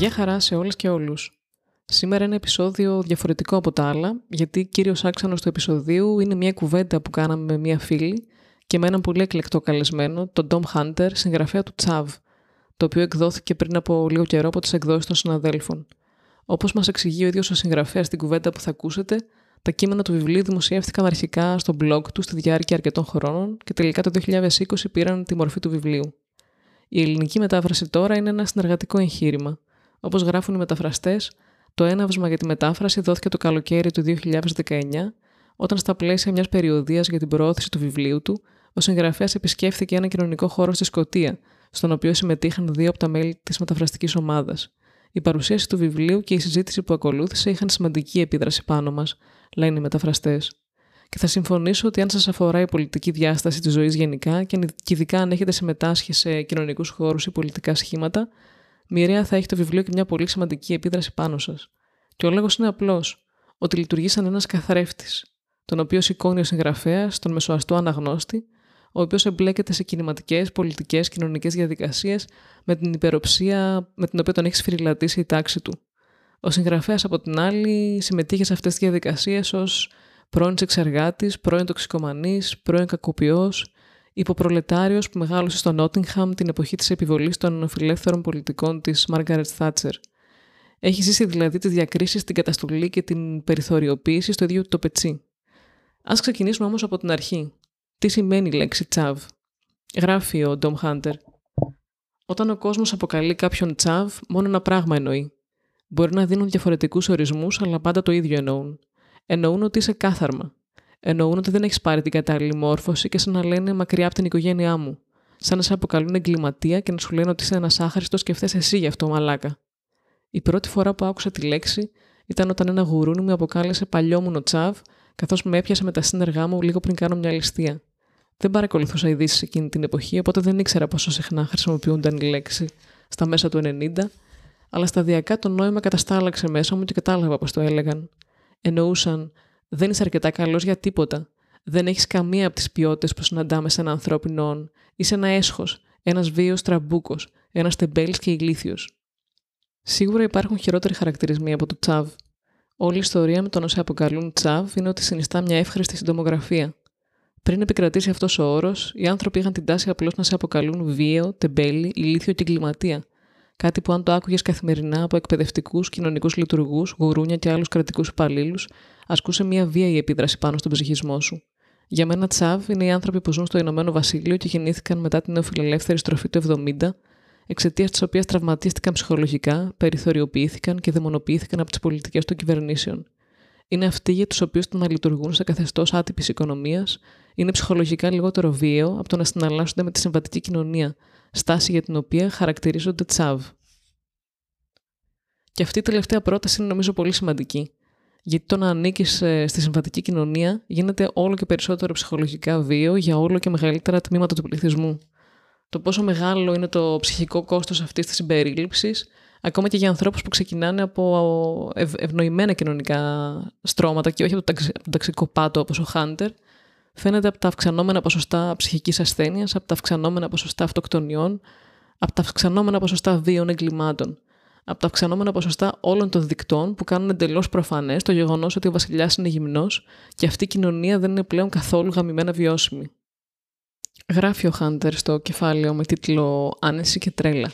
Γεια χαρά σε όλες και όλους. Σήμερα είναι επεισόδιο διαφορετικό από τα άλλα, γιατί κύριος άξανος του επεισοδίου είναι μια κουβέντα που κάναμε με μια φίλη και με έναν πολύ εκλεκτό καλεσμένο, τον Dom Hunter, συγγραφέα του Τσαβ, το οποίο εκδόθηκε πριν από λίγο καιρό από τις εκδόσεις των συναδέλφων. Όπως μας εξηγεί ο ίδιος ο συγγραφέας στην κουβέντα που θα ακούσετε, τα κείμενα του βιβλίου δημοσιεύτηκαν αρχικά στο blog του στη διάρκεια αρκετών χρόνων και τελικά το 2020 πήραν τη μορφή του βιβλίου. Η ελληνική μετάφραση τώρα είναι ένα συνεργατικό εγχείρημα. Όπως γράφουν οι μεταφραστές, το έναυσμα για τη μετάφραση δόθηκε το καλοκαίρι του 2019, όταν στα πλαίσια μιας περιοδίας για την προώθηση του βιβλίου του, ο συγγραφέας επισκέφθηκε ένα κοινωνικό χώρο στη Σκωτία, στον οποίο συμμετείχαν δύο από τα μέλη της μεταφραστικής ομάδας. Η παρουσίαση του βιβλίου και η συζήτηση που ακολούθησε είχαν σημαντική επίδραση πάνω μας, λένε οι μεταφραστές. Και θα συμφωνήσω ότι αν σας αφορά η πολιτική διάσταση της ζωής γενικά και ειδικά αν έχετε συμμετάσχει σε κοινωνικούς χώρους ή πολιτικά σχήματα, μοιραία θα έχει το βιβλίο και μια πολύ σημαντική επίδραση πάνω σας. Και ο λόγος είναι απλός, ότι λειτουργείς σαν ένας καθρέφτης, τον οποίος σηκώνει ο συγγραφέας, τον μεσοαστό αναγνώστη, ο οποίος εμπλέκεται σε κινηματικές, πολιτικές, κοινωνικές διαδικασίες με την υπεροψία με την οποία τον έχεις σφυριλατήσει η τάξη του. Ο συγγραφέας, από την άλλη, συμμετείχε σε αυτές τις διαδικασίες ως πρώην εξεργάτης, πρώην τοξικομανής, πρώην κακοποιός, υποπρολετάριο που μεγάλωσε στο Νότιγχαμ την εποχή της επιβολής των φιλεύθερων πολιτικών της Μάργαρετ Θάτσερ. Έχει ζήσει δηλαδή τις διακρίσεις, την καταστολή και την περιθωριοποίηση στο ίδιο το πετσί. Α ξεκινήσουμε όμως από την αρχή. Τι σημαίνει η λέξη τσαβ. Γράφει ο Ντόμ Χάντερ. Όταν ο κόσμος αποκαλεί κάποιον τσαβ, μόνο ένα πράγμα εννοεί. Μπορεί να δίνουν διαφορετικούς ορισμούς, αλλά πάντα το ίδιο εννοούν. Εννοούν ότι είσαι κάθαρμα. Εννοούν ότι δεν έχεις πάρει την κατάλληλη μόρφωση και σαν να λένε μακριά από την οικογένειά μου. Σαν να σε αποκαλούν εγκληματία και να σου λένε ότι είσαι ένας άχρηστος και φταίει εσύ γι' αυτό, μαλάκα. Η πρώτη φορά που άκουσα τη λέξη ήταν όταν ένα γουρούνι μου αποκάλεσε παλιόμουνο τσαβ, καθώς με έπιασε με τα σύνεργά μου λίγο πριν κάνω μια ληστεία. Δεν παρακολουθούσα ειδήσεις εκείνη την εποχή, οπότε δεν ήξερα πόσο συχνά χρησιμοποιούνταν η λέξη στα μέσα του 90, αλλά σταδιακά το νόημα καταστάλαξε μέσα μου και κατάλαβα πώς το έλεγαν. Εννοούσαν δεν είσαι αρκετά καλός για τίποτα. Δεν έχεις καμία από τις ποιότητες που συναντάμε σε ένα ανθρώπινο όν. Είσαι ένα έσχος, ένας βίο τραμπούκος, ένας τεμπέλης και ηλίθιος. Σίγουρα υπάρχουν χειρότεροι χαρακτηρισμοί από το τσαβ. Όλη η ιστορία με τον όσο αποκαλούν τσαβ είναι ότι συνιστά μια εύχρηστη συντομογραφία. Πριν επικρατήσει αυτός ο όρος, οι άνθρωποι είχαν την τάση απλώς να σε αποκαλούν βίαιο, τεμπέλη, ηλίθιο και εγκληματία. Κάτι που αν το άκουγες καθημερινά από εκπαιδευτικούς, κοινωνικούς λειτουργούς, γουρούνια και άλλους κρατικούς υπαλλήλους, ασκούσε μια βίαιη επίδραση πάνω στον ψυχισμό σου. Για μένα, Τσάβ είναι οι άνθρωποι που ζουν στο Ηνωμένο Βασίλειο και γεννήθηκαν μετά την νεοφιλελεύθερη στροφή του 70, εξαιτίας της οποίας τραυματίστηκαν ψυχολογικά, περιθωριοποιήθηκαν και δαιμονοποιήθηκαν από τις πολιτικές των κυβερνήσεων. Είναι αυτοί για τους οποίους το να λειτουργούν σε καθεστώς άτυπης οικονομίας είναι ψυχολογικά λιγότερο βίαιο από το να συναλλάσσονται με τη συμβατική κοινωνία, στάση για την οποία χαρακτηρίζονται τσαβ. Και αυτή η τελευταία πρόταση είναι νομίζω πολύ σημαντική. Γιατί το να ανήκει στη συμβατική κοινωνία γίνεται όλο και περισσότερο ψυχολογικά βίο για όλο και μεγαλύτερα τμήματα του πληθυσμού. Το πόσο μεγάλο είναι το ψυχικό κόστος αυτής της συμπερίληψης, ακόμα και για ανθρώπους που ξεκινάνε από ευνοημένα κοινωνικά στρώματα και όχι από τον ταξικό πάτο όπως ο Χάντερ, φαίνεται από τα αυξανόμενα ποσοστά ψυχικής ασθένειας, από τα αυξανόμενα ποσοστά αυτοκτονιών, από τα αυξανόμενα ποσοστά βίων εγκλημάτων, από τα αυξανόμενα ποσοστά όλων των δικτών που κάνουν εντελώς προφανές το γεγονός ότι ο βασιλιάς είναι γυμνός και αυτή η κοινωνία δεν είναι πλέον καθόλου γαμημένα βιώσιμη. Γράφει ο Χάντερ στο κεφάλαιο με τίτλο Άνεση και τρέλα.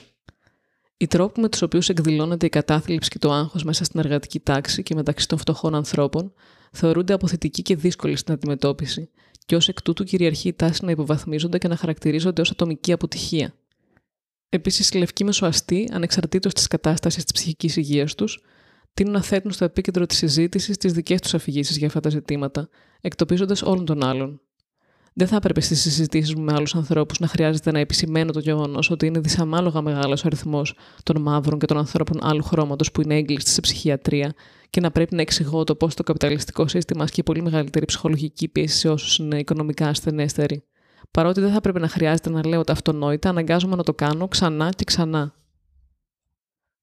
Οι τρόποι με τους οποίους εκδηλώνεται η κατάθλιψη και το άγχος μέσα στην εργατική τάξη και μεταξύ των φτωχών ανθρώπων θεωρούνται αποθητικοί και δύσκολοι στην αντιμετώπιση και ως εκ τούτου κυριαρχεί η τάση να υποβαθμίζονται και να χαρακτηρίζονται ως ατομική αποτυχία. Επίσης, οι λευκοί μεσοαστοί, ανεξαρτήτως της κατάστασης της ψυχικής υγείας τους, τείνουν να θέτουν στο επίκεντρο της συζήτησης τις δικές τους αφηγήσεις για αυτά τα ζητήματα, εκτοπίζοντας όλων των άλλων, δεν θα έπρεπε στις συζητήσεις μου με άλλους ανθρώπους να χρειάζεται να επισημαίνω το γεγονός ότι είναι δυσαμάλογα μεγάλος ο αριθμός των μαύρων και των ανθρώπων άλλου χρώματος που είναι έγκλειστοι σε ψυχιατρία και να πρέπει να εξηγώ το πώς το καπιταλιστικό σύστημα ασκεί πολύ μεγαλύτερη ψυχολογική πίεση σε όσους είναι οικονομικά ασθενέστεροι. Παρότι δεν θα έπρεπε να χρειάζεται να λέω τα αυτονόητα, αναγκάζομαι να το κάνω ξανά και ξανά.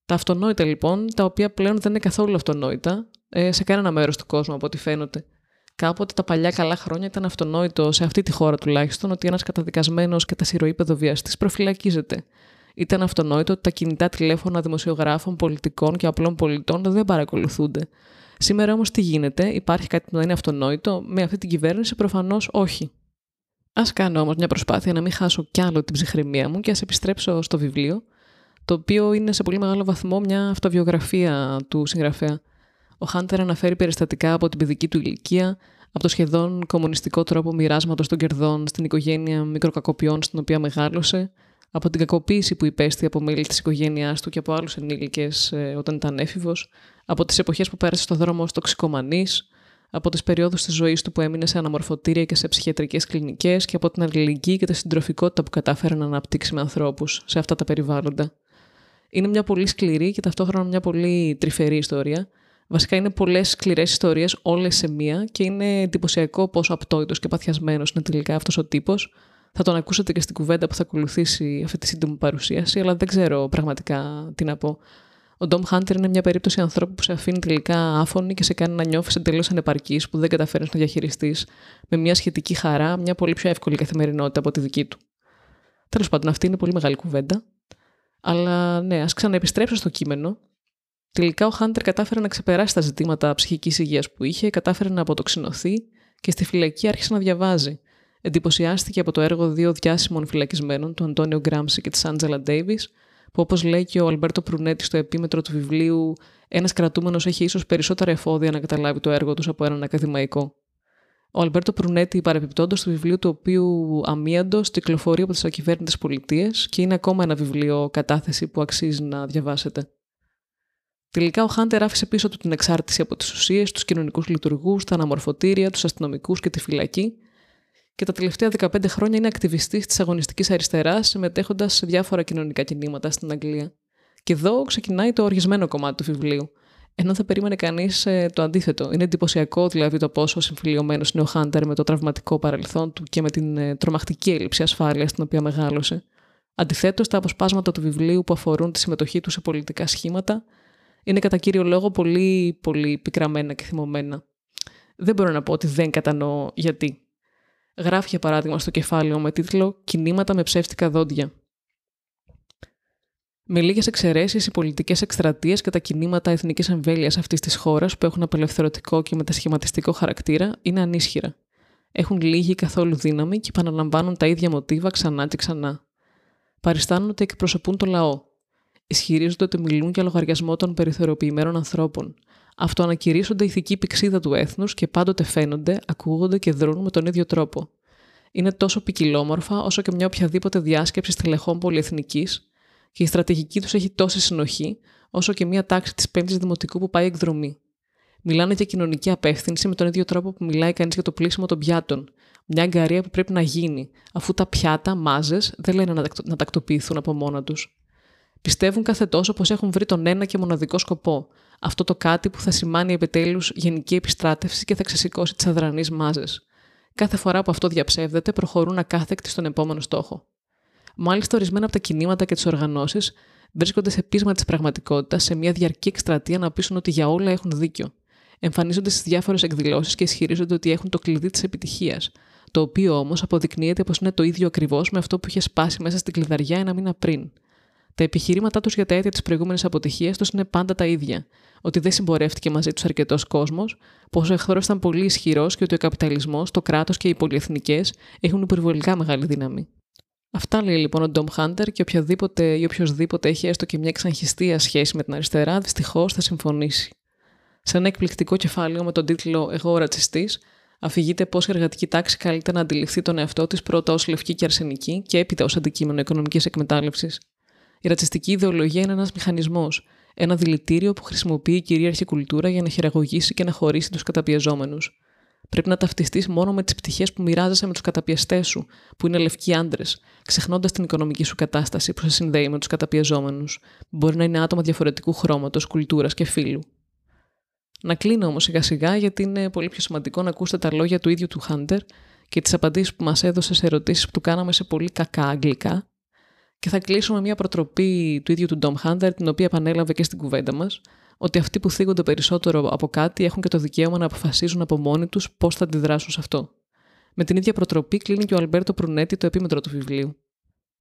Τα αυτονόητα λοιπόν, τα οποία πλέον δεν είναι καθόλου αυτονόητα, ε, σε κανένα μέρος του κόσμου από ό,τι φαίνονται. Κάποτε τα παλιά καλά χρόνια ήταν αυτονόητο, σε αυτή τη χώρα τουλάχιστον, ότι ένας καταδικασμένος κατά σειροήπεδο βιαστή προφυλακίζεται. Ήταν αυτονόητο ότι τα κινητά τηλέφωνα δημοσιογράφων, πολιτικών και απλών πολιτών δεν παρακολουθούνται. Σήμερα όμως τι γίνεται, υπάρχει κάτι που να είναι αυτονόητο, με αυτή την κυβέρνηση προφανώς όχι. Α κάνω όμως μια προσπάθεια να μην χάσω κι άλλο την ψυχραιμία μου και ας επιστρέψω στο βιβλίο, το οποίο είναι σε πολύ μεγάλο βαθμό μια αυτοβιογραφία του συγγραφέα. Ο Χάντερ αναφέρει περιστατικά από την παιδική του ηλικία, από το σχεδόν κομμουνιστικό τρόπο μοιράσματος των κερδών στην οικογένεια μικροκακοποιών στην οποία μεγάλωσε, από την κακοποίηση που υπέστη από μέλη της οικογένειάς του και από άλλους ενήλικες ε, όταν ήταν έφηβος, από τις εποχές που πέρασε στο δρόμο ως τοξικομανής, από τις περιόδους της ζωής του που έμεινε σε αναμορφωτήρια και σε ψυχιατρικές κλινικές και από την αλληλεγγύη και τη συντροφικότητα που κατάφερε να αναπτύξει με ανθρώπους σε αυτά τα περιβάλλοντα. Είναι μια πολύ σκληρή και ταυτόχρονα μια πολύ τρυφερή ιστορία. Βασικά είναι πολλές σκληρές ιστορίες, όλες σε μία, και είναι εντυπωσιακό πόσο απτόητος και παθιασμένος είναι τελικά αυτός ο τύπος. Θα τον ακούσετε και στην κουβέντα που θα ακολουθήσει αυτή τη σύντομη παρουσίαση, αλλά δεν ξέρω πραγματικά τι να πω. Ο Ντόμ Χάντερ είναι μια περίπτωση ανθρώπου που σε αφήνει τελικά άφωνη και σε κάνει να νιώθεις εντελώς ανεπαρκής, που δεν καταφέρει να διαχειριστείς με μια σχετική χαρά, μια πολύ πιο εύκολη καθημερινότητα από τη δική του. Τέλος πάντων, αυτή είναι πολύ μεγάλη κουβέντα. Αλλά ναι, ας ξαναεπιστρέψω στο κείμενο. Τελικά ο Χάντερ κατάφερε να ξεπεράσει τα ζητήματα ψυχικής υγείας που είχε, κατάφερε να αποτοξινωθεί και στη φυλακή άρχισε να διαβάζει. Εντυπωσιάστηκε από το έργο δύο διάσημων φυλακισμένων, του Αντώνιο Γκράμψη και της Άντζελα Ντέιβις, που όπως λέει και ο Αλμπέρτο Προυνέτη στο επίμετρο του βιβλίου, ένας κρατούμενος έχει ίσως περισσότερα εφόδια να καταλάβει το έργο τους από έναν ακαδημαϊκό. Ο Αλμπέρτο Προυνέτη, παρεπιπτόντως του βιβλίου του οποίου αμίαντος κυκλοφορεί από τις ακυβέρνητες πολιτείες και είναι ακόμα ένα βιβλίο κατάθεση που αξίζει να διαβάσετε. Τελικά, ο Χάντερ άφησε πίσω του την εξάρτηση από τις ουσίες, τους κοινωνικούς λειτουργούς, τα αναμορφωτήρια, τους αστυνομικούς και τη φυλακή και τα τελευταία 15 χρόνια είναι ακτιβιστής της αγωνιστικής αριστεράς, συμμετέχοντας σε διάφορα κοινωνικά κινήματα στην Αγγλία. Και εδώ ξεκινάει το οργισμένο κομμάτι του βιβλίου. Ενώ θα περίμενε κανείς ε, το αντίθετο. Είναι εντυπωσιακό δηλαδή το πόσο συμφιλειωμένος είναι ο Χάντερ με το τραυματικό παρελθόν του και με την ε, τρομακτική έλλειψη ασφάλειας στην οποία μεγάλωσε. Αντιθέτως, τα αποσπάσματα του βιβλίου που αφορούν τη συμμετοχή του σε πολιτικά σχήματα είναι κατά κύριο λόγο πολύ, πολύ πικραμένα και θυμωμένα. Δεν μπορώ να πω ότι δεν κατανοώ γιατί. Γράφει για παράδειγμα στο κεφάλαιο με τίτλο Κινήματα με ψεύτικα δόντια. Με λίγες εξαιρέσεις, οι πολιτικές εκστρατείες και τα κινήματα εθνικής εμβέλειας αυτής της χώρας που έχουν απελευθερωτικό και μετασχηματιστικό χαρακτήρα είναι ανίσχυρα. Έχουν λίγη καθόλου δύναμη και επαναλαμβάνουν τα ίδια μοτίβα ξανά και ξανά. Παριστάνουν ότι εκπροσωπούν το λαό. Ισχυρίζονται ότι μιλούν για λογαριασμό των περιθωριοποιημένων ανθρώπων. Αυτοανακηρύσσονται ηθική πηξίδα του έθνους και πάντοτε φαίνονται, ακούγονται και δρούν με τον ίδιο τρόπο. Είναι τόσο ποικιλόμορφα όσο και μια οποιαδήποτε διάσκεψη στελεχών πολυεθνικής και η στρατηγική τους έχει τόση συνοχή, όσο και μια τάξη της Πέμπτης Δημοτικού που πάει εκδρομή. Μιλάνε για κοινωνική απεύθυνση με τον ίδιο τρόπο που μιλάει κανείς για το πλήσιμο των πιάτων. Μια αγκαρία που πρέπει να γίνει, αφού τα πιάτα, μάζες, δεν λένε να τακτοποιηθούν από μόνα τους. Πιστεύουν κάθε τόσο πως έχουν βρει τον ένα και μοναδικό σκοπό. Αυτό το κάτι που θα σημάνει επιτέλους γενική επιστράτευση και θα ξεσηκώσει τις αδρανείς μάζες. Κάθε φορά που αυτό διαψεύδεται, προχωρούν ακάθεκτοι στον επόμενο στόχο. Μάλιστα, ορισμένα από τα κινήματα και τις οργανώσεις βρίσκονται σε πείσμα της πραγματικότητας, σε μια διαρκή εκστρατεία να πείσουν ότι για όλα έχουν δίκιο. Εμφανίζονται στις διάφορες εκδηλώσεις και ισχυρίζονται ότι έχουν το κλειδί της επιτυχίας, το οποίο όμως αποδεικνύεται πως είναι το ίδιο ακριβώς με αυτό που είχε σπάσει μέσα στην κλειδαριά ένα μήνα πριν. Τα επιχειρήματά τους για τα αίτια της προηγούμενης αποτυχίας τους είναι πάντα τα ίδια. Ότι δεν συμπορεύτηκε μαζί τους αρκετός κόσμος, πως ο εχθρός ήταν πολύ ισχυρός και ότι ο καπιταλισμός, το κράτος και οι πολυεθνικές έχουν υπερβολικά μεγάλη δύναμη. Αυτά λέει λοιπόν ο Ντόμ Χάντερ και οποιοδήποτε ή οποιοδήποτε έχει έστω και μια εξαγχιστία σχέση με την αριστερά, δυστυχώς θα συμφωνήσει. Σε ένα εκπληκτικό κεφάλαιο με τον τίτλο Εγώ ρατσιστής, αφηγείται πώ η εργατική τάξη καλείται να αντιληφθεί τον εαυτό της πρώτα ως λευκή και αρσενική και έπειτα ως αντικείμενο οικονομικής εκμετάλλευσης. Η ρατσιστική ιδεολογία είναι ένας μηχανισμός, ένα δηλητήριο που χρησιμοποιεί η κυρίαρχη κουλτούρα για να χειραγωγήσει και να χωρίσει τους καταπιεζόμενους. Πρέπει να ταυτιστείς μόνο με τις πτυχές που μοιράζεσαι με τους καταπιεστές σου, που είναι λευκοί άντρες, ξεχνώντας την οικονομική σου κατάσταση που σε συνδέει με τους καταπιεζόμενους, που μπορεί να είναι άτομα διαφορετικού χρώματος, κουλτούρας και φίλου. Να κλείνω όμως σιγά σιγά, γιατί είναι πολύ πιο σημαντικό να ακούσετε τα λόγια του ίδιου του Χάντερ και τις απαντήσεις που μας έδωσε σε ερωτήσεις που του κάναμε σε πολύ κακά αγγλικά, και θα κλείσω με μια προτροπή του ίδιου του Ντόμ Χάντερ, την οποία επανέλαβε και στην κουβέντα μας, ότι αυτοί που θίγονται περισσότερο από κάτι έχουν και το δικαίωμα να αποφασίζουν από μόνοι τους πώς θα αντιδράσουν σε αυτό. Με την ίδια προτροπή κλείνει και ο Αλμπέρτο Προυνέτη το επίμετρο του βιβλίου.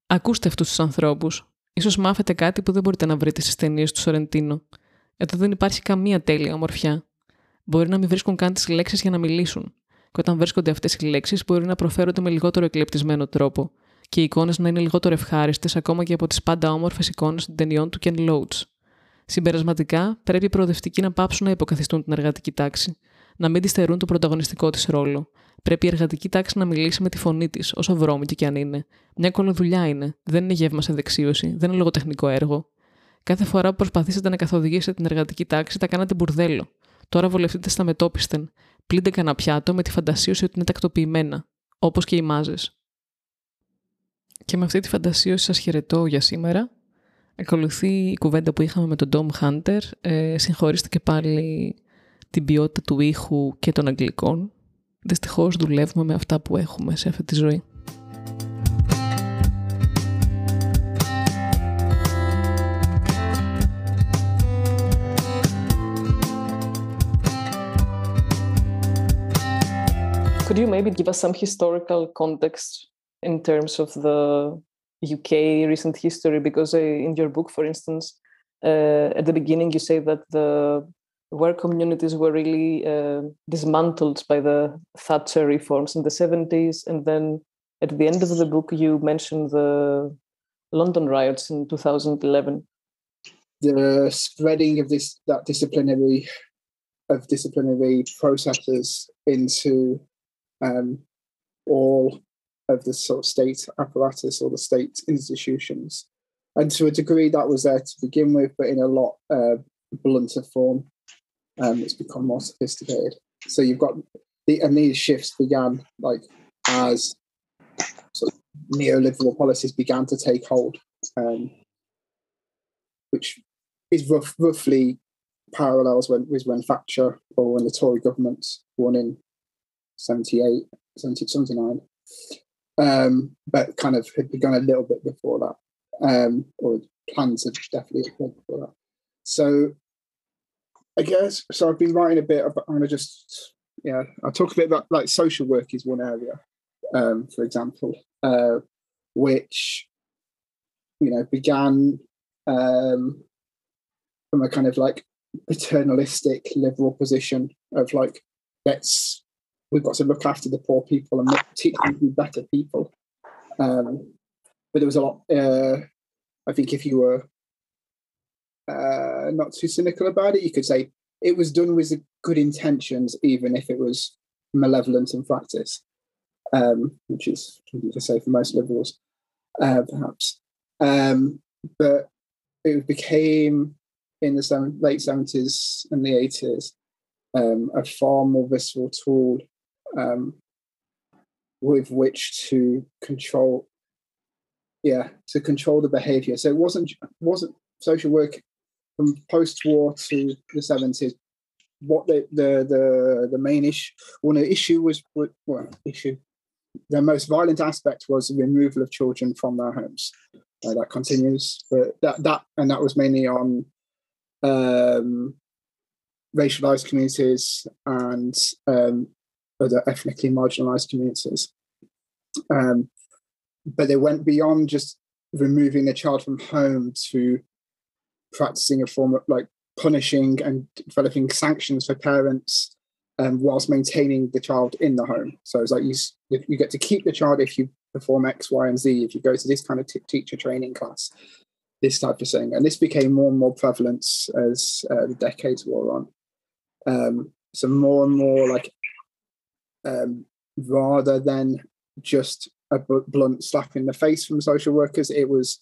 Ακούστε αυτούς τους ανθρώπους. Ίσως μάθετε κάτι που δεν μπορείτε να βρείτε στις ταινίες του Σορεντίνο. Εδώ δεν υπάρχει καμία τέλεια ομορφιά. Μπορεί να μην βρίσκουν καν τις λέξεις για να μιλήσουν. Και όταν βρίσκονται αυτές οι λέξεις, μπορεί να προφέρονται με λιγότερο εκλεπτισμένο τρόπο. Και οι εικόνες να είναι λιγότερο ευχάριστες ακόμα και από τις πάντα όμορφες εικόνες των ταινιών του Ken Loach. Συμπερασματικά, πρέπει οι προοδευτικοί να πάψουν να υποκαθιστούν την εργατική τάξη, να μην τη στερούν το πρωταγωνιστικό της ρόλο. Πρέπει η εργατική τάξη να μιλήσει με τη φωνή της, όσο βρώμικη και αν είναι. Μια κολοδουλειά είναι, δεν είναι γεύμα σε δεξίωση, δεν είναι λογοτεχνικό έργο. Κάθε φορά που προσπαθήσατε να καθοδηγήσετε την εργατική τάξη, τα κάνατε μπουρδέλο. Τώρα βολευτείτε στα μετόπιστεν. Πλύντε κανένα πιάτο με τη φαντασίωση ότι είναι τακτοποιημένα, όπως και οι μάζες. Και με αυτή τη φαντασίωση σας χαιρετώ για σήμερα. Ακολουθεί η κουβέντα που είχαμε με τον Dom Hunter. Ε, συγχωρήστε και πάλι την ποιότητα του ήχου και των αγγλικών. Δυστυχώς δουλεύουμε με αυτά που έχουμε σε αυτή τη ζωή. Could you maybe give us some historical context in terms of the UK recent history? Because in your book, for instance, uh, at the beginning you say that the where communities were really uh, dismantled by the Thatcher reforms in the 70s. And then at the end of the book, you mention the London riots in 2011. The spreading of this that disciplinary of disciplinary processes into um, all of the sort of state apparatus or the state institutions. And to a degree, that was there to begin with, but in a lot uh, blunter form. Um, it's become more sophisticated. So you've got the and these shifts began like as sort of neoliberal policies began to take hold, um, which is rough, roughly parallels when, with when Thatcher or when the Tory government won in 78, 70, 79. Um, but kind of had begun a little bit before that, um, or plans had definitely before that. So I guess so. I've been writing a bit. About, I'm gonna just yeah. I'll talk a bit about like social work is one area, um, for example, uh, which you know began um, from a kind of like paternalistic liberal position of like let's we've got to look after the poor people and teach them to be better people. Um, but there was a lot. Uh, I think if you were uh, not too cynical about it, you could say it was done with good intentions, even if it was malevolent in practice, um, which is to say for most liberals, uh, perhaps. Um, but it became in the late 70s and the 80s um, a far more visceral tool um, with which to control yeah to control the behavior. So it wasn't wasn't social work from post-war to the 70s what the the the, the main issue one well, issue was well issue the most violent aspect was the removal of children from their homes. Uh, that continues but that that and that was mainly on um, racialized communities and um, other ethnically marginalized communities. Um, but they went beyond just removing the child from home to practicing a form of like punishing and developing sanctions for parents um, whilst maintaining the child in the home. So it's like you, you get to keep the child if you perform X, Y, and Z, if you go to this kind of t- teacher training class, this type of thing. And this became more and more prevalent as uh, the decades wore on. Um, so more and more like um, rather than just a blunt slap in the face from social workers. It was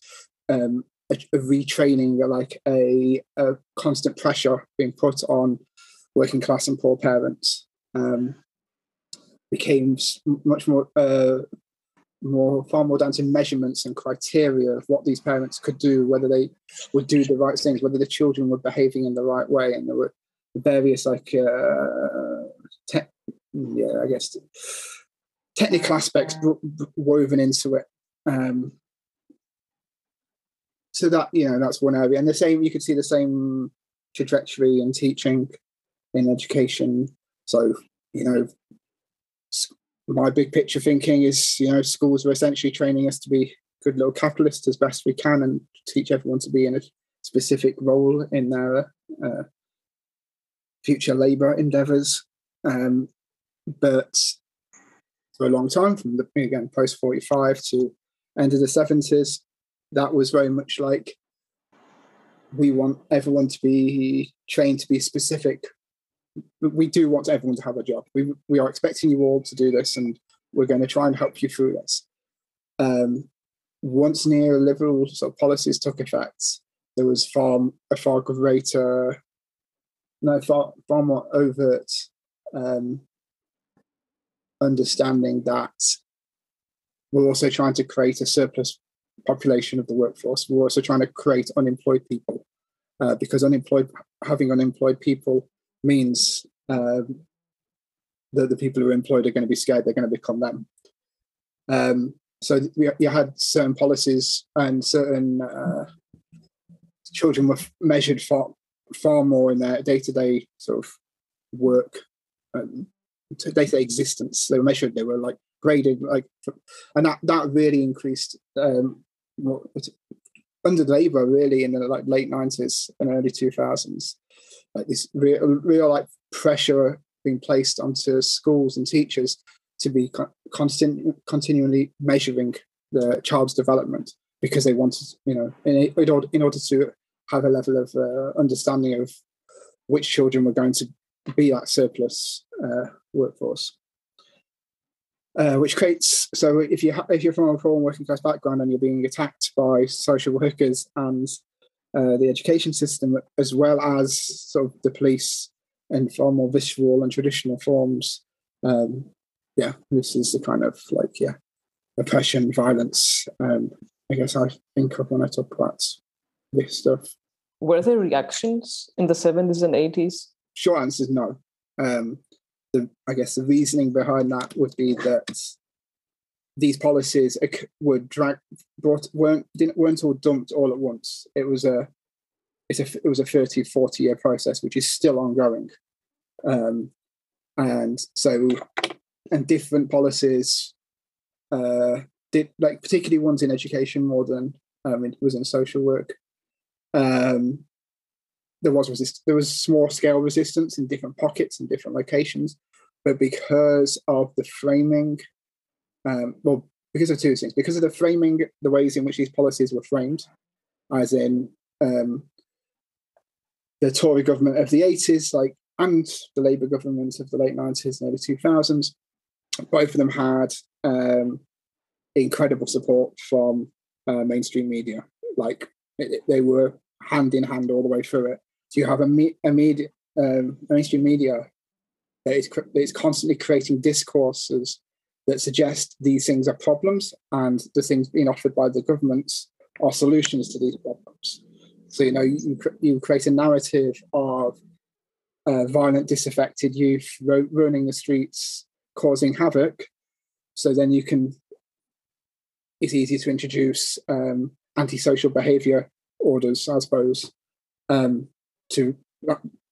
um, a, a, retraining, like a, a, constant pressure being put on working class and poor parents. Um, became much more, uh, more, far more down to measurements and criteria of what these parents could do, whether they would do the right things, whether the children were behaving in the right way, and there were various like uh, te- yeah, I guess technical aspects woven into it. Um, so that you know that's one area, and the same you could see the same trajectory in teaching, in education. So you know, my big picture thinking is you know schools are essentially training us to be good little capitalists as best we can and teach everyone to be in a specific role in their uh, future labour endeavours. Um, but for a long time, from the again post forty five to end of the seventies, that was very much like we want everyone to be trained to be specific. We do want everyone to have a job. We we are expecting you all to do this, and we're going to try and help you through this. Um, once neoliberal sort of policies took effect, there was far a far greater, no, far far more overt um, understanding that we're also trying to create a surplus population of the workforce. We're also trying to create unemployed people uh, because unemployed having unemployed people means um, that the people who are employed are going to be scared they're going to become them. Um, so we, you had certain policies and certain uh, children were measured far far more in their day to day sort of work, um, to day existence. They were measured. They were like graded, like, and that that really increased um, under Labour, really in the like late nineties and early two thousands. Like this real, real like pressure being placed onto schools and teachers to be constant, continually measuring the child's development because they wanted, you know, in, in, order, in order to have a level of uh, understanding of which children were going to be that surplus uh, workforce. Uh, which creates so if you ha- if you're from a poor working class background and you're being attacked by social workers and uh, the education system as well as sort of the police in far more visceral and traditional forms. Um, yeah, this is the kind of like yeah, oppression, violence. Um, I guess I think of when I talk about this stuff. Were there reactions in the seventies and eighties? Short answer is no. Um, the, I guess the reasoning behind that would be that these policies were drag, brought weren't didn't weren't all dumped all at once. It was a it's a it was a 30 40 year process which is still ongoing um, and so and different policies uh, did like particularly ones in education more than um, it was in social work um, there was resist- there was small scale resistance in different pockets and different locations but because of the framing um, well because of two things because of the framing the ways in which these policies were framed as in um, the Tory government of the 80s, like and the Labour government of the late 90s and early 2000s, both of them had um, incredible support from uh, mainstream media. Like it, they were hand in hand all the way through it. So you have a, me- a media, um, mainstream media that is, that is constantly creating discourses that suggest these things are problems and the things being offered by the governments are solutions to these problems. So you know you, you create a narrative of uh, violent, disaffected youth ro- the streets, causing havoc. So then you can. It's easy to introduce um, antisocial behaviour orders, I suppose. Um, to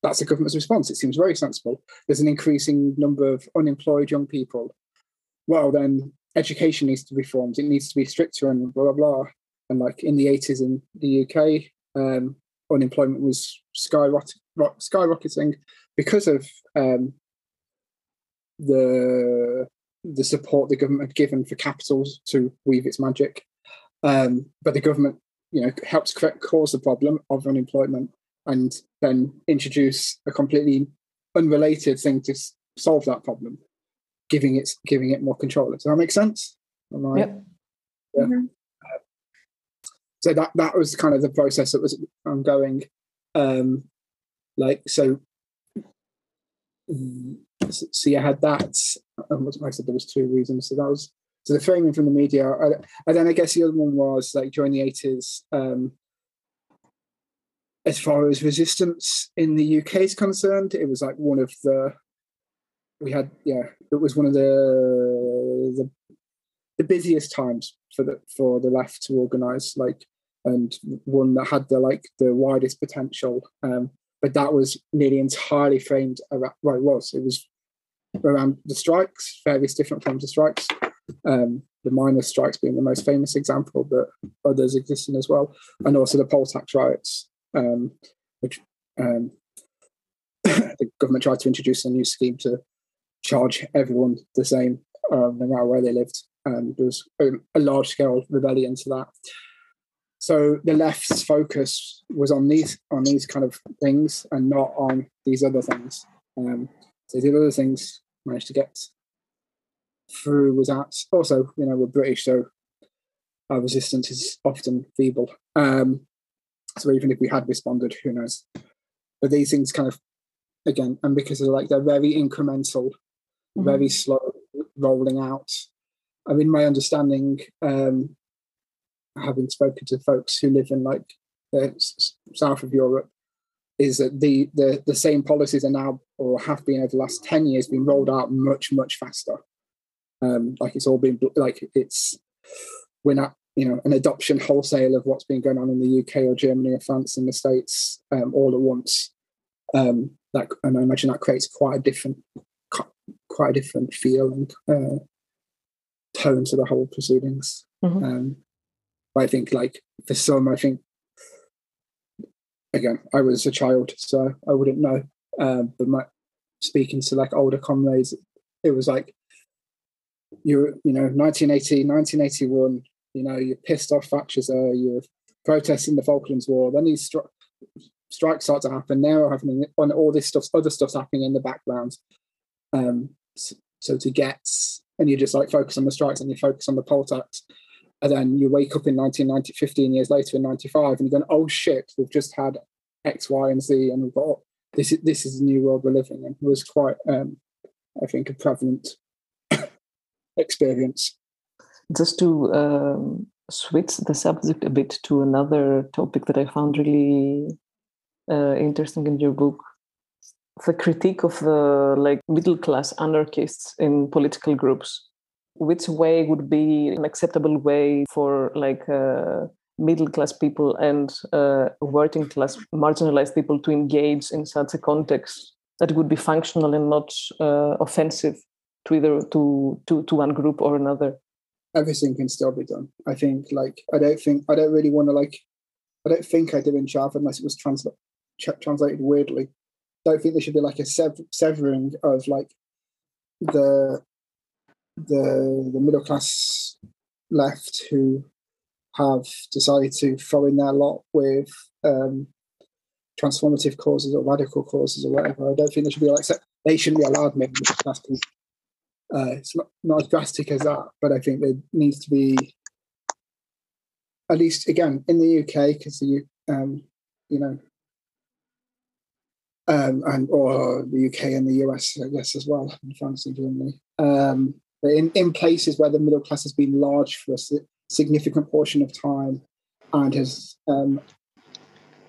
that's the government's response. It seems very sensible. There's an increasing number of unemployed young people. Well, then education needs to be reformed. It needs to be stricter and blah blah blah. And like in the 80s in the UK, um, unemployment was skyrocketing because of um, the the support the government had given for capitals to weave its magic. Um, but the government, you know, helped correct, cause the problem of unemployment and then introduce a completely unrelated thing to solve that problem, giving it giving it more control. Does that make sense? Am I, yep. Yeah. Mm-hmm so that that was kind of the process that was ongoing um like so so you had that um, I said there was two reasons so that was so the framing from the media and then I guess the other one was like during the 80s um as far as resistance in the UK is concerned it was like one of the we had yeah it was one of the the the busiest times for the for the left to organize like and one that had the like the widest potential um but that was nearly entirely framed around well it was it was around the strikes various different forms of strikes um the miners' strikes being the most famous example, but others existing as well, and also the poll tax riots, um, which um, the government tried to introduce a new scheme to charge everyone the same, um, no matter where they lived, and there was a, a large scale rebellion to that. So the left's focus was on these on these kind of things and not on these other things. Um, so the other things managed to get through without. Also, you know, we're British, so our resistance is often feeble. Um, so even if we had responded, who knows? But these things kind of, again, and because they're like they're very incremental, mm-hmm. very slow rolling out. I mean, my understanding, um, having spoken to folks who live in like the south of Europe, is that the the the same policies are now or have been over the last ten years been rolled out much much faster. Um, like it's all been like it's we're not you know an adoption wholesale of what's been going on in the UK or Germany or France and the States um, all at once. Um, that and I imagine that creates quite a different quite a different feel and uh, tone to the whole proceedings. Mm-hmm. Um, I think like for some, I think again, I was a child, so I wouldn't know. Uh, but my speaking to like older comrades, it was like you're, you know, 1980, 1981, you know, you're pissed off Thatcher, you're protesting the Falklands War, then these stri- strikes start to happen. Now are happening on all this stuff, other stuff's happening in the background. Um, so, so to get, and you just like focus on the strikes and you focus on the poll tax. And then you wake up in 1990, 15 years later in 95, and you're going, oh shit, we've just had X, Y, and Z, and we've got this is this is the new world we're living in. It was quite, um, I think, a prevalent experience. Just to um, switch the subject a bit to another topic that I found really uh, interesting in your book, the critique of the like middle class anarchists in political groups. Which way would be an acceptable way for like uh, middle class people and uh, working class marginalized people to engage in such a context that would be functional and not uh, offensive to either to, to to one group or another everything can still be done. I think like i don't think i don't really want to like i don't think i do in Chav unless it was transla- translated weirdly. I don't think there should be like a sev- severing of like the the the middle class left who have decided to throw in their lot with um, transformative causes or radical causes or whatever. I don't think there should be like they shouldn't be allowed maybe uh, it's not, not as drastic as that, but I think there needs to be at least again in the UK because the um, you know um, and or the UK and the US I guess as well and France and Germany. Um, but in, in places where the middle class has been large for a significant portion of time and has um,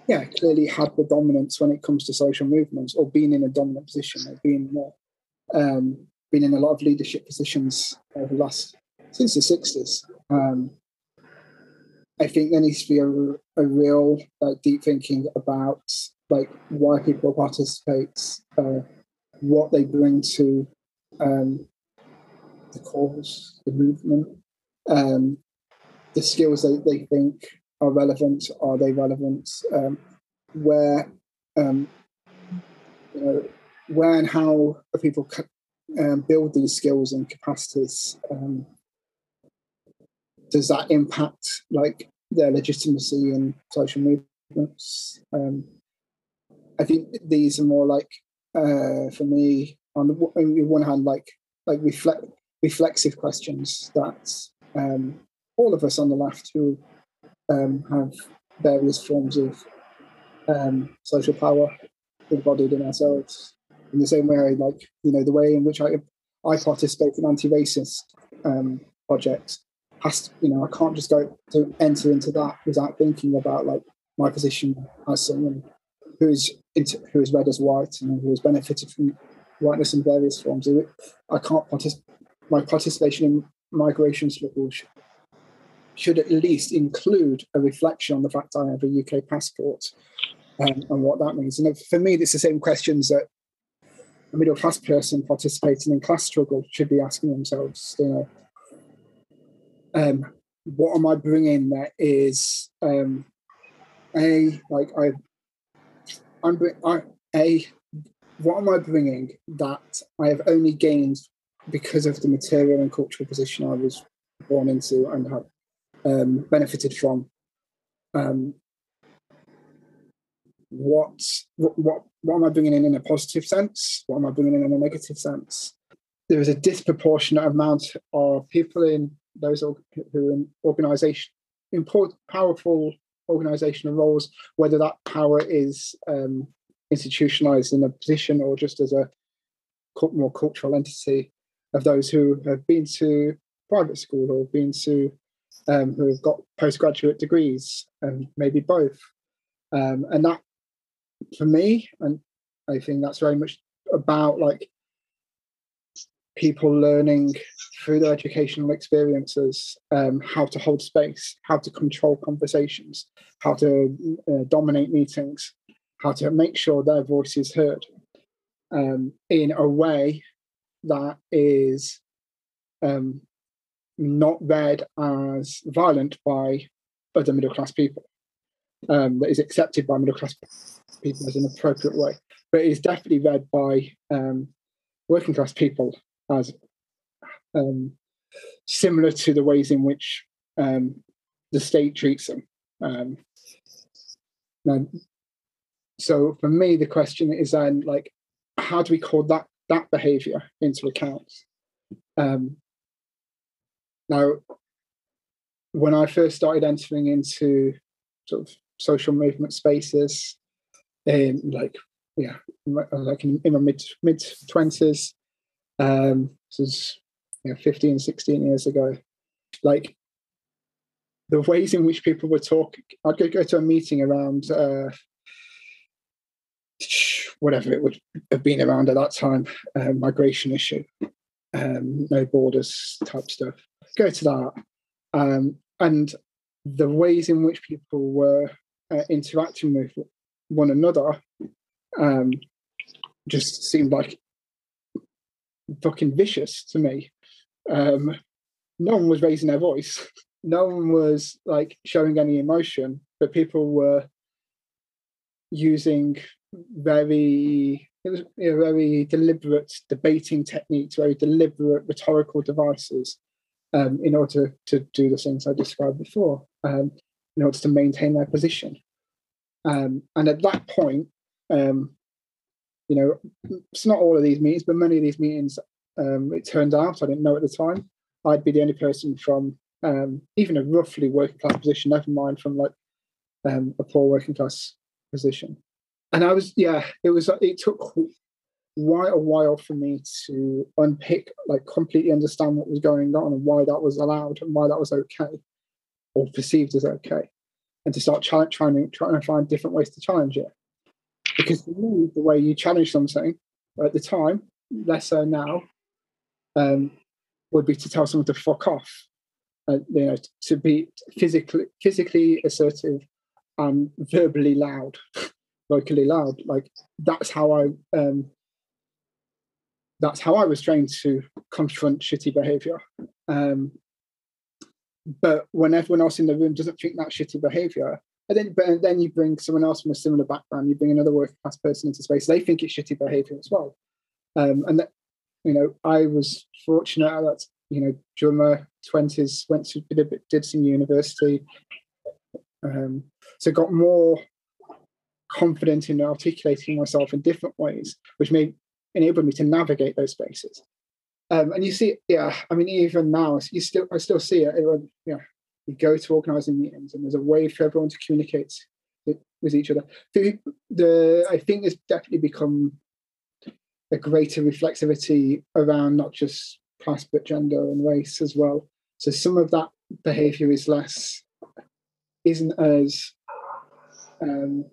yeah clearly had the dominance when it comes to social movements or been in a dominant position or been more um, been in a lot of leadership positions over the last since the 60s um, i think there needs to be a, a real like deep thinking about like why people participate uh, what they bring to um, the cause the movement um, the skills they, they think are relevant are they relevant um, where um, you know where and how are people um, build these skills and capacities um, does that impact like their legitimacy in social movements um, i think these are more like uh, for me on the on one hand like like reflect reflexive questions that um, all of us on the left who um, have various forms of um, social power embodied in ourselves. In the same way, like you know, the way in which I I participate in anti-racist um, projects has to, you know I can't just go to enter into that without thinking about like my position as someone who's into, who is read as white and who has benefited from whiteness in various forms. I can't participate. My participation in migration struggles should at least include a reflection on the fact I have a UK passport um, and what that means. And for me, it's the same questions that a middle class person participating in class struggle should be asking themselves. You know, um, what am I bringing that is um, a like I I'm I, a what am I bringing that I have only gained because of the material and cultural position I was born into and have um, benefited from. Um, what, what what am I bringing in in a positive sense? What am I bringing in in a negative sense? There is a disproportionate amount of people in those who are in organisation, important, powerful organisational roles, whether that power is um, institutionalized in a position or just as a more cultural entity of those who have been to private school or been to um, who have got postgraduate degrees and maybe both. Um, and that, for me, and I think that's very much about like people learning through their educational experiences um, how to hold space, how to control conversations, how to uh, dominate meetings, how to make sure their voice is heard um, in a way that is um, not read as violent by other middle class people, um, that is accepted by middle class people as an appropriate way, but is definitely read by um, working class people as um, similar to the ways in which um, the state treats them. Um, now, so for me, the question is then like, how do we call that that behaviour into account? Um, now, when I first started entering into sort of social movement spaces, in like yeah, like in, in my mid mid twenties, um, this is you know, 15, 16 years ago, like the ways in which people were talking. I'd go, go to a meeting around uh, whatever it would have been around at that time, uh, migration issue, um, no borders type stuff. Go to that. Um, and the ways in which people were uh, interacting with one another um, just seemed like fucking vicious to me. Um, no one was raising their voice. No one was like showing any emotion, but people were using very it was you know, very deliberate debating techniques, very deliberate rhetorical devices um, in order to, to, do the things I described before, um, in order to maintain their position. Um, and at that point, um, you know, it's not all of these meetings, but many of these meetings, um, it turned out, I didn't know at the time, I'd be the only person from um, even a roughly working class position, never mind from like a poor working class position and I was yeah, it was it took quite a while for me to unpick, like completely understand what was going on and why that was allowed and why that was okay or perceived as okay, and to start trying trying trying to find different ways to challenge it. Because for me, the way you challenge something at the time, less so now, um, would be to tell someone to fuck off, uh, you know, to be physically physically assertive and verbally loud. vocally loud. Like that's how I um, that's how I was trained to confront shitty behavior. Um, but when everyone else in the room doesn't think that shitty behavior, and then but then you bring someone else from a similar background, you bring another working class person into space, they think it's shitty behavior as well. Um, and that you know, I was fortunate that you know during my twenties went to did, did some university, um, so got more confident in articulating myself in different ways, which may enable me to navigate those spaces. Um, and you see, yeah, I mean, even now, you still, I still see it. yeah, you go to organising meetings, and there's a way for everyone to communicate with each other. The, the I think there's definitely become a greater reflexivity around not just class but gender and race as well. So some of that behaviour is less, isn't as um,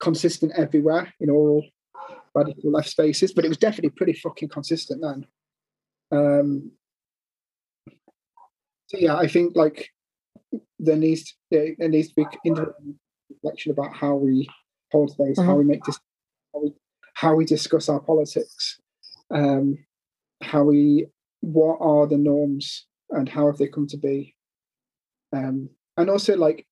consistent everywhere in all radical left spaces, but it was definitely pretty fucking consistent then. Um, so yeah, I think like there needs to, there needs to be reflection about how we hold space, how we make this, how we, how we discuss our politics, um, how we what are the norms and how have they come to be, um, and also like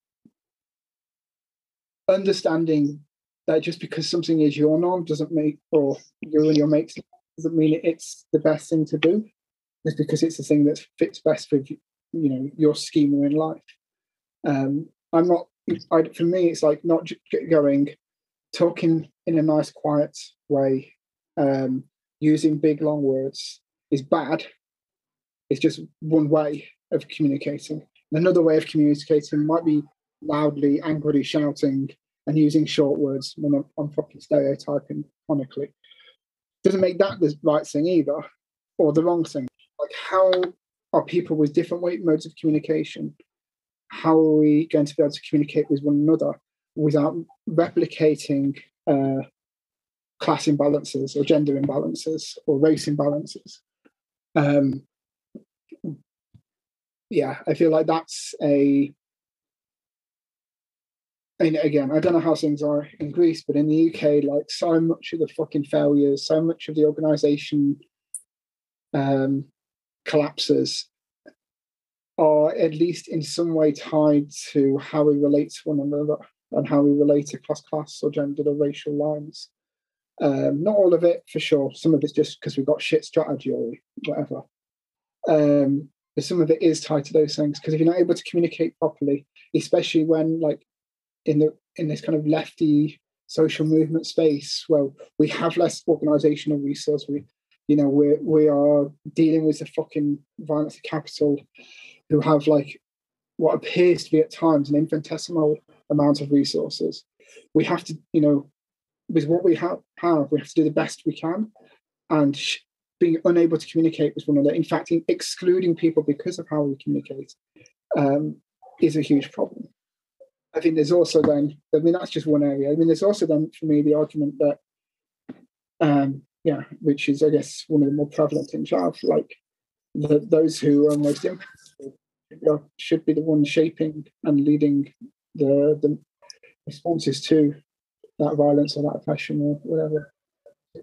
understanding that just because something is your norm doesn't make or you and your mates doesn't mean it's the best thing to do. Just because it's the thing that fits best with you know your schema in life. Um, i'm not I, for me it's like not going talking in a nice quiet way um, using big long words is bad. It's just one way of communicating. Another way of communicating might be loudly angrily shouting and using short words when I'm, I'm fucking stereotyping chronically doesn't make that the right thing either or the wrong thing. Like how are people with different modes of communication how are we going to be able to communicate with one another without replicating uh, class imbalances or gender imbalances or race imbalances? Um, yeah i feel like that's a and again, I don't know how things are in Greece, but in the UK, like so much of the fucking failures, so much of the organization um, collapses are at least in some way tied to how we relate to one another and how we relate class, class or gendered or racial lines. Um, not all of it for sure. Some of it's just because we've got shit strategy or whatever. Um, but some of it is tied to those things because if you're not able to communicate properly, especially when like in the in this kind of lefty social movement space well we have less organizational resource. We you know we we are dealing with the fucking violence of capital who have like what appears to be at times an infinitesimal amount of resources. We have to you know with what we have, have we have to do the best we can and sh- being unable to communicate with one another in fact excluding people because of how we communicate um, is a huge problem I think there's also then, I mean, that's just one area. I mean, there's also then for me the argument that, um, yeah, which is, I guess, one of the more prevalent in Chav, like those who are most impacted should be the ones shaping and leading the, the responses to that violence or that oppression or whatever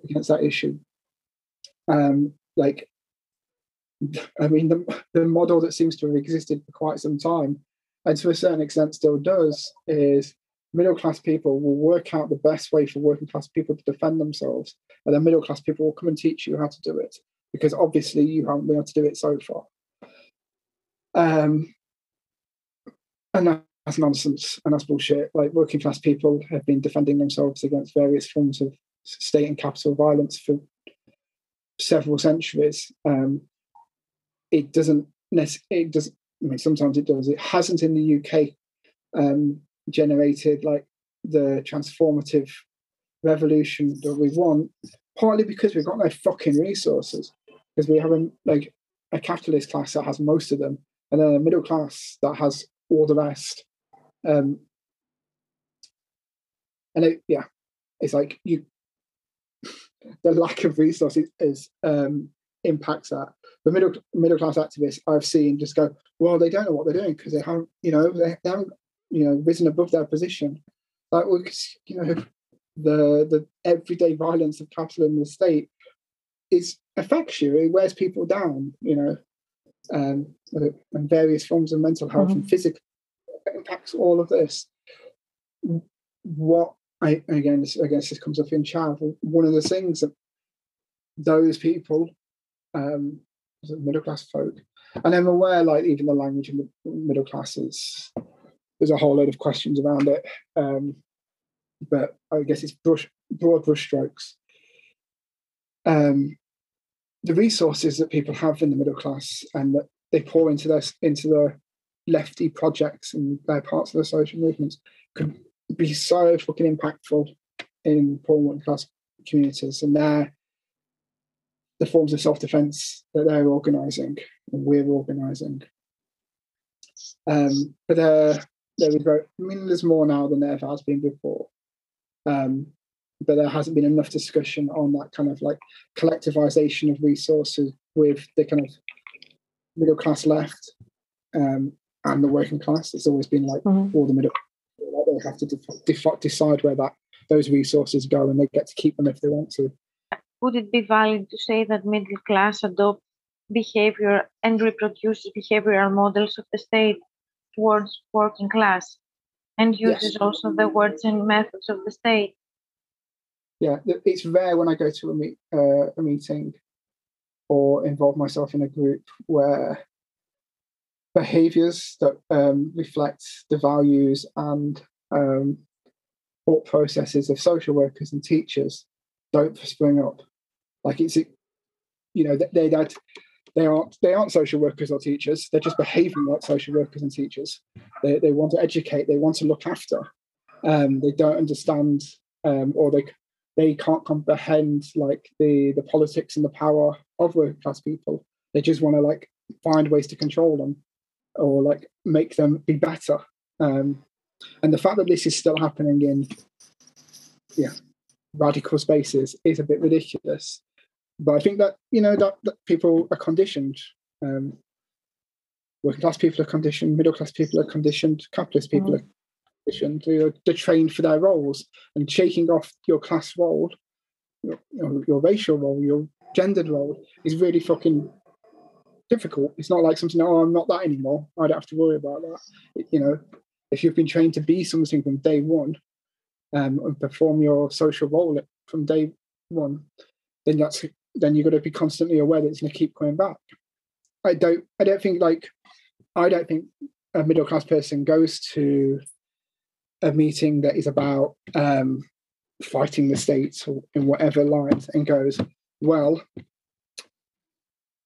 against that issue. Um, like, I mean, the, the model that seems to have existed for quite some time and to a certain extent still does, is middle class people will work out the best way for working class people to defend themselves. And then middle class people will come and teach you how to do it because obviously you haven't been able to do it so far. Um, and that's nonsense and that's bullshit. Like working class people have been defending themselves against various forms of state and capital violence for several centuries. Um, it doesn't it does I mean, sometimes it does. It hasn't in the UK um, generated like the transformative revolution that we want, partly because we've got no fucking resources, because we have a, like a capitalist class that has most of them, and then a middle class that has all the rest. Um, and it, yeah, it's like you, the lack of resources is um, impacts that. The middle middle class activists I've seen just go, well, they don't know what they're doing because they haven't, you know, they, they, haven't, you know, risen above their position. Like, well, you know, the the everyday violence of capital and the state is affects you. It wears people down, you know, um, and various forms of mental health mm-hmm. and physical impacts all of this. What I again, this, I guess this comes up in Chav. One of the things that those people um, middle class folk. And I'm aware, like even the language in the middle classes, there's a whole load of questions around it. Um, but I guess it's brush, broad brushstrokes. Um, the resources that people have in the middle class and that they pour into their into the lefty projects and their parts of the social movements could be so fucking impactful in poor working class communities, and their the forms of self-defense that they're organizing and we're organizing. Um, but there, there was very, I mean, there's more now than there ever has been before. Um, but there hasn't been enough discussion on that kind of like collectivization of resources with the kind of middle class left um, and the working class. It's always been like mm-hmm. all the middle, they have to def- def- decide where that those resources go, and they get to keep them if they want to would it be valid to say that middle class adopt behavior and reproduce behavioral models of the state towards working class and uses Yes. also the words and methods of the state. yeah, it's rare when I go to a meet uh, a meeting or involve myself in a group where behaviors that um, reflect the values and um, thought processes of social workers and teachers don't spring up. Like it's, you know, they don't- they aren't they aren't social workers or teachers. They're just behaving like social workers and teachers. They they want to educate. They want to look after. Um, they don't understand, um, or they they can't comprehend like the the politics and the power of working class people. They just want to like find ways to control them or like make them be better. Um, and the fact that this is still happening in yeah radical spaces is a bit ridiculous. But I think that you know that, that people are conditioned. Um, working class people are conditioned. Middle class people are conditioned. Capitalist people Mm. are conditioned. They're, they're trained for their roles and shaking off your class role, your, your, your racial role, your gendered role is really fucking difficult. It's not like something, oh, I'm not that anymore. I don't have to worry about that. It- you know, if you've been trained to be something from day one um, and perform your social role from day one, then that's then you've got to be constantly aware that it's going to keep coming back. I don't. I don't think like I don't think a middle class person goes to a meeting that is about um, fighting the states or in whatever lines and goes, well,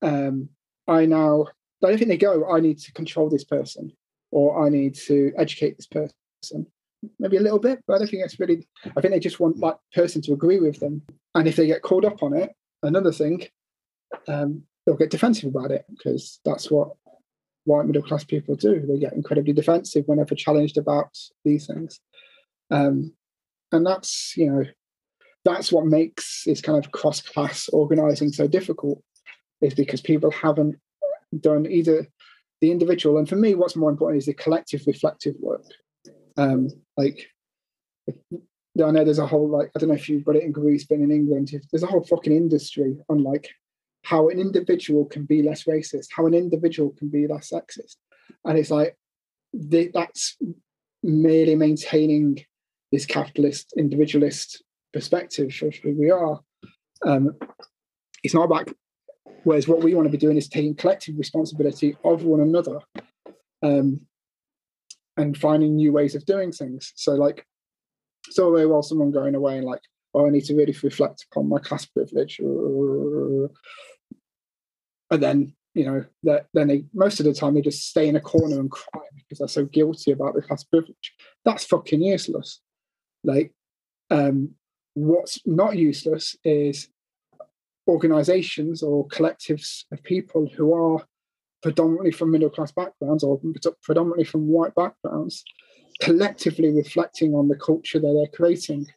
um, I now, I don't think they go, I need to control this person or I need to educate this person. Maybe a little bit, but I don't think that's really, I think they just want that person to agree with them. And if they get called up on it, another thing, um, they'll get defensive about it because that's what white middle class people do. They get incredibly defensive whenever challenged about these things. Um, and that's, you know, that's what makes this kind of cross class organizing so difficult, is because people haven't done either the individual, and for me, what's more important is the collective reflective work. Um, like, I know there's a whole, like, I don't know if you've got it in Greece, but in England, there's a whole fucking industry on like how an individual can be less racist, how an individual can be less sexist. And it's like, that's merely maintaining this capitalist individualist perspective of who we are. Um, it's not about, whereas what we want to be doing is taking collective responsibility of one another um, and finding new ways of doing things. So, like, it's all very well someone going away and like, oh, I need to really reflect upon my class privilege. And then, you know, that then they most of the time they just stay in a corner and cry because they're so guilty about their class privilege. That's fucking useless. Like, um, what's not useless is organizations or collectives of people who are predominantly from middle class backgrounds or predominantly from white backgrounds collectively reflecting on the culture that they're creating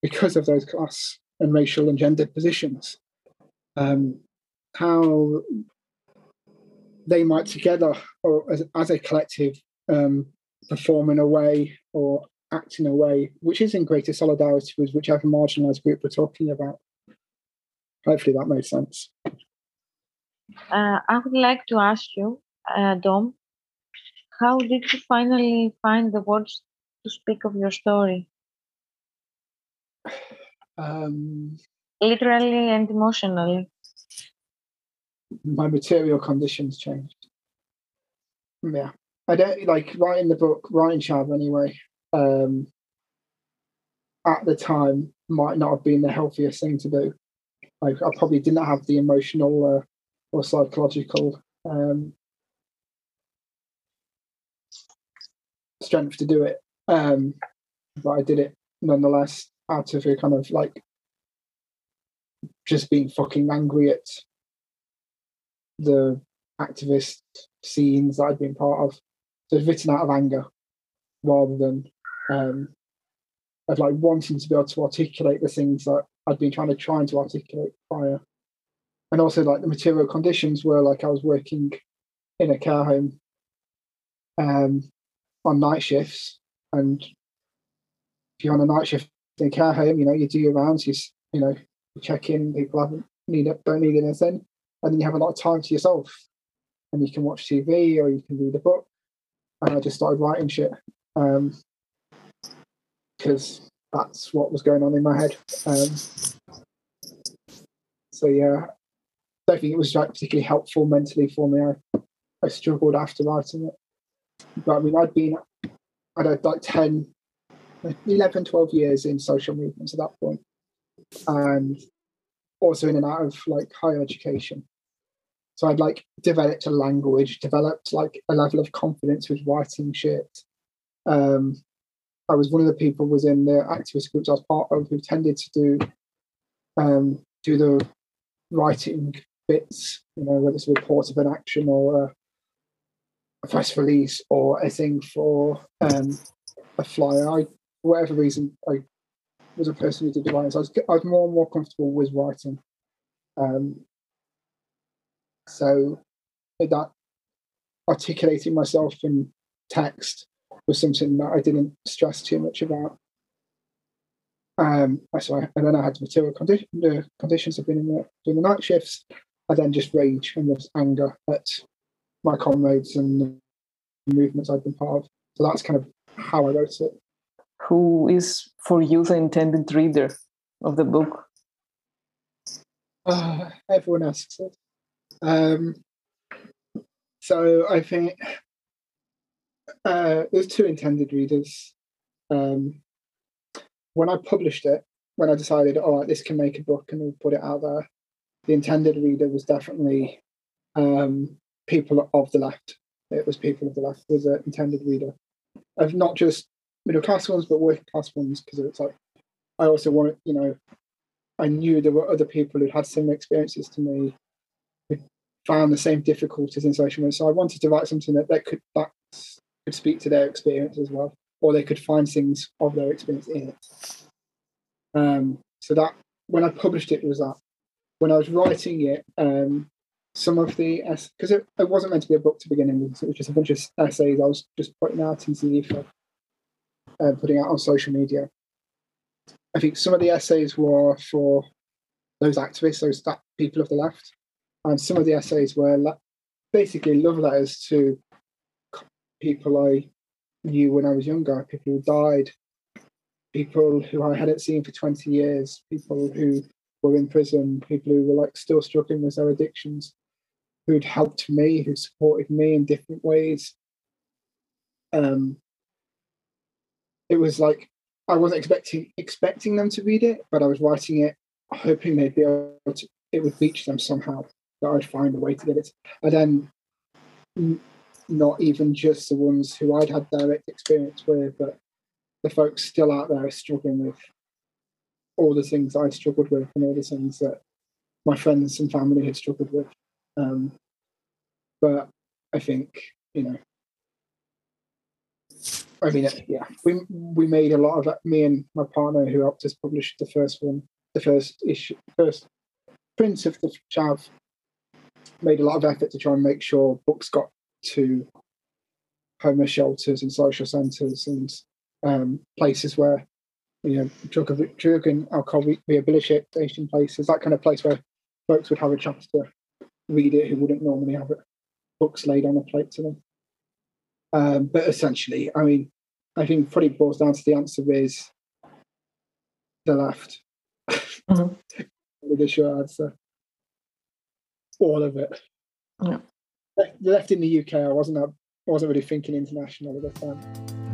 because of those class and racial and gendered positions. Um, how they might together or as, as a collective um, perform in a way or act in a way which is in greater solidarity with whichever marginalized group we're talking about. Hopefully that made sense. Uh, I would like to ask you, uh, Dom, how did you finally find the words to speak of your story, Um, literally and emotionally? my material conditions changed. Yeah. I don't like writing the book, writing Chav anyway. Um, at the time, might not have been the healthiest thing to do. Like, I probably didn't have the emotional uh, or psychological um, strength to do it. Um, but I did it nonetheless out of a kind of like just being fucking angry at the activist scenes that I'd been part of. So it's written out of anger rather than um, of like wanting to be able to articulate the things that I'd been trying to trying to articulate prior. And also like the material conditions were like I was working in a care home um, on night shifts and if you're on a night shift in a care home, you know, you do your rounds, you you know, you check in, people haven't need don't need anything, and then you have a lot of time to yourself, and you can watch TV or you can read a book. and I just started writing shit because um, that's what was going on in my head. Um, so yeah, don't think it was like particularly helpful mentally for me. I, I struggled after writing it, but I mean, I'd been, I'd had like 10, 11, 12 years in social movements at that point, and also in and out of like higher education. So I'd like developed a language, developed like a level of confidence with writing shit. Um, I was one of the people was in the activist groups I was part of who tended to do um, do the writing bits, you know, whether it's a report of an action or a, press release or a thing for um, a flyer. I, for whatever reason, I was a person who did. So I was, I was more and more comfortable with writing. Um, so that articulating myself in text was something that I didn't stress too much about. Um, and then I had the material the conditions of being in the, doing the night shifts. I then just rage and just anger at my comrades and the movements I've been part of. So that's kind of how I wrote it. Who is for you the intended reader of the book? Uh, everyone asks it. Um, so I think uh, there's two intended readers. Um, when I published it, when I decided, all right, this can make a book and we'll put it out there, the intended reader was definitely um, people of the left. It was people of the left was an intended reader of not just middle class ones, but working class ones. Because it's like I also wanted, you know, I knew there were other people who had similar experiences to me, who found the same difficulties in social media. So I wanted to write something that, that could that could speak to their experience as well, or they could find things of their experience in it. Um, so that when I published it, it was that. When I was writing it, um, some of the because it, it wasn't meant to be a book to begin with, it was just a bunch of essays I was just putting out into the uh, putting out on social media. I think some of the essays were for those activists, those that people of the left, and some of the essays were le- basically love letters to people I knew when I was younger, people who died, people who I hadn't seen for 20 years, people who were in prison, people who were like still struggling with their addictions, who'd helped me, who supported me in different ways. Um, it was like I wasn't expecting expecting them to read it, but I was writing it hoping they'd be able to. It would reach them somehow. That I'd find a way to get it. And then not even just the ones who I'd had direct experience with, but the folks still out there struggling with all the things I struggled with and all the things that my friends and family had struggled with. Um, but I think, you know, I mean, yeah, we we made a lot of that. Me and my partner, who helped us publish the first one, the first issue, first print of the Chav, made a lot of effort to try and make sure books got to homeless shelters and social centres and um, places where you know drug, drug and alcohol rehabilitation places, that kind of place where folks would have a chance to read it who wouldn't normally have it, books laid on a plate to them. Um, but essentially, I mean, I think probably boils down to the answer is the left. Mm-hmm. With a short answer. All of it. Yeah left in the UK, I wasn't I wasn't really thinking international at the time.